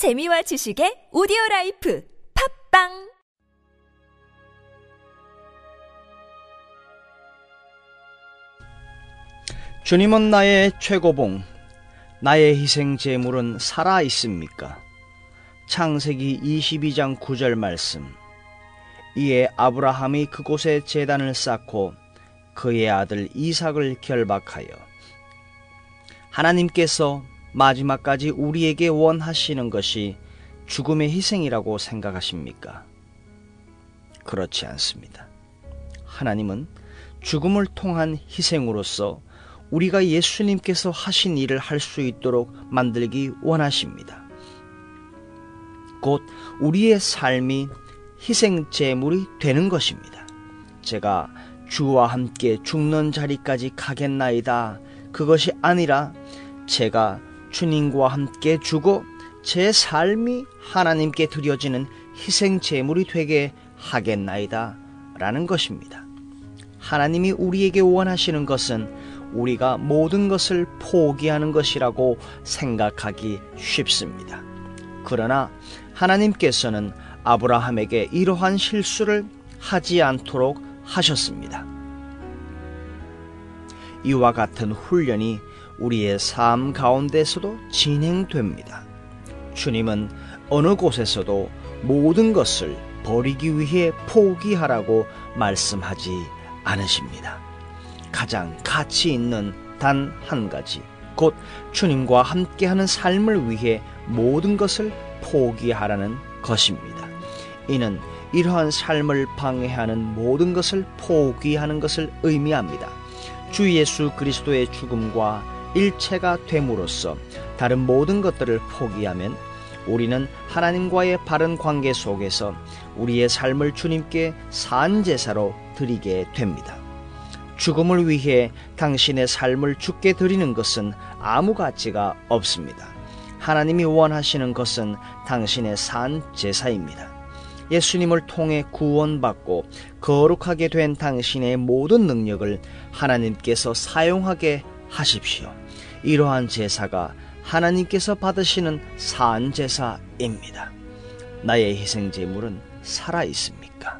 재미와 지식의 오디오 life 팟빵 주님은 나의 최고봉, 나의 희생 제물은 살아 있습니까? 창세기 22장 9절 말씀. 이에 아브라함이 그곳에 제단을 쌓고 그의 아들 이삭을 결박하여 하나님께서 마지막까지 우리에게 원하시는 것이 죽음의 희생이라고 생각하십니까? 그렇지 않습니다. 하나님은 죽음을 통한 희생으로서 우리가 예수님께서 하신 일을 할 수 있도록 만들기 원하십니다. 곧 우리의 삶이 희생 제물이 되는 것입니다. 제가 주와 함께 죽는 자리까지 가겠나이다. 그것이 아니라 제가 주님과 함께 죽어 제 삶이 하나님께 드려지는 희생 제물이 되게 하겠나이다. 라는 것입니다. 하나님이 우리에게 원하시는 것은 우리가 모든 것을 포기하는 것이라고 생각하기 쉽습니다. 그러나 하나님께서는 아브라함에게 이러한 실수를 하지 않도록 하셨습니다. 이와 같은 훈련이 우리의 삶 가운데서도 진행됩니다. 주님은 어느 곳에서도 모든 것을 버리기 위해 포기하라고 말씀하지 않으십니다. 가장 가치 있는 단 한 가지, 곧 주님과 함께하는 삶을 위해 모든 것을 포기하라는 것입니다. 이는 이러한 삶을 방해하는 모든 것을 포기하는 것을 의미합니다. 주 예수 그리스도의 죽음과 일체가 됨으로써 다른 모든 것들을 포기하면 우리는 하나님과의 바른 관계 속에서 우리의 삶을 주님께 산 제사로 드리게 됩니다. 죽음을 위해 당신의 삶을 죽게 드리는 것은 아무 가치가 없습니다. 하나님이 원하시는 것은 당신의 산 제사입니다. 예수님을 통해 구원받고 거룩하게 된 당신의 모든 능력을 하나님께서 사용하게 하십시오. 이러한 제사가 하나님께서 받으시는 산 제사입니다. 나의 희생 제물은 살아 있습니까?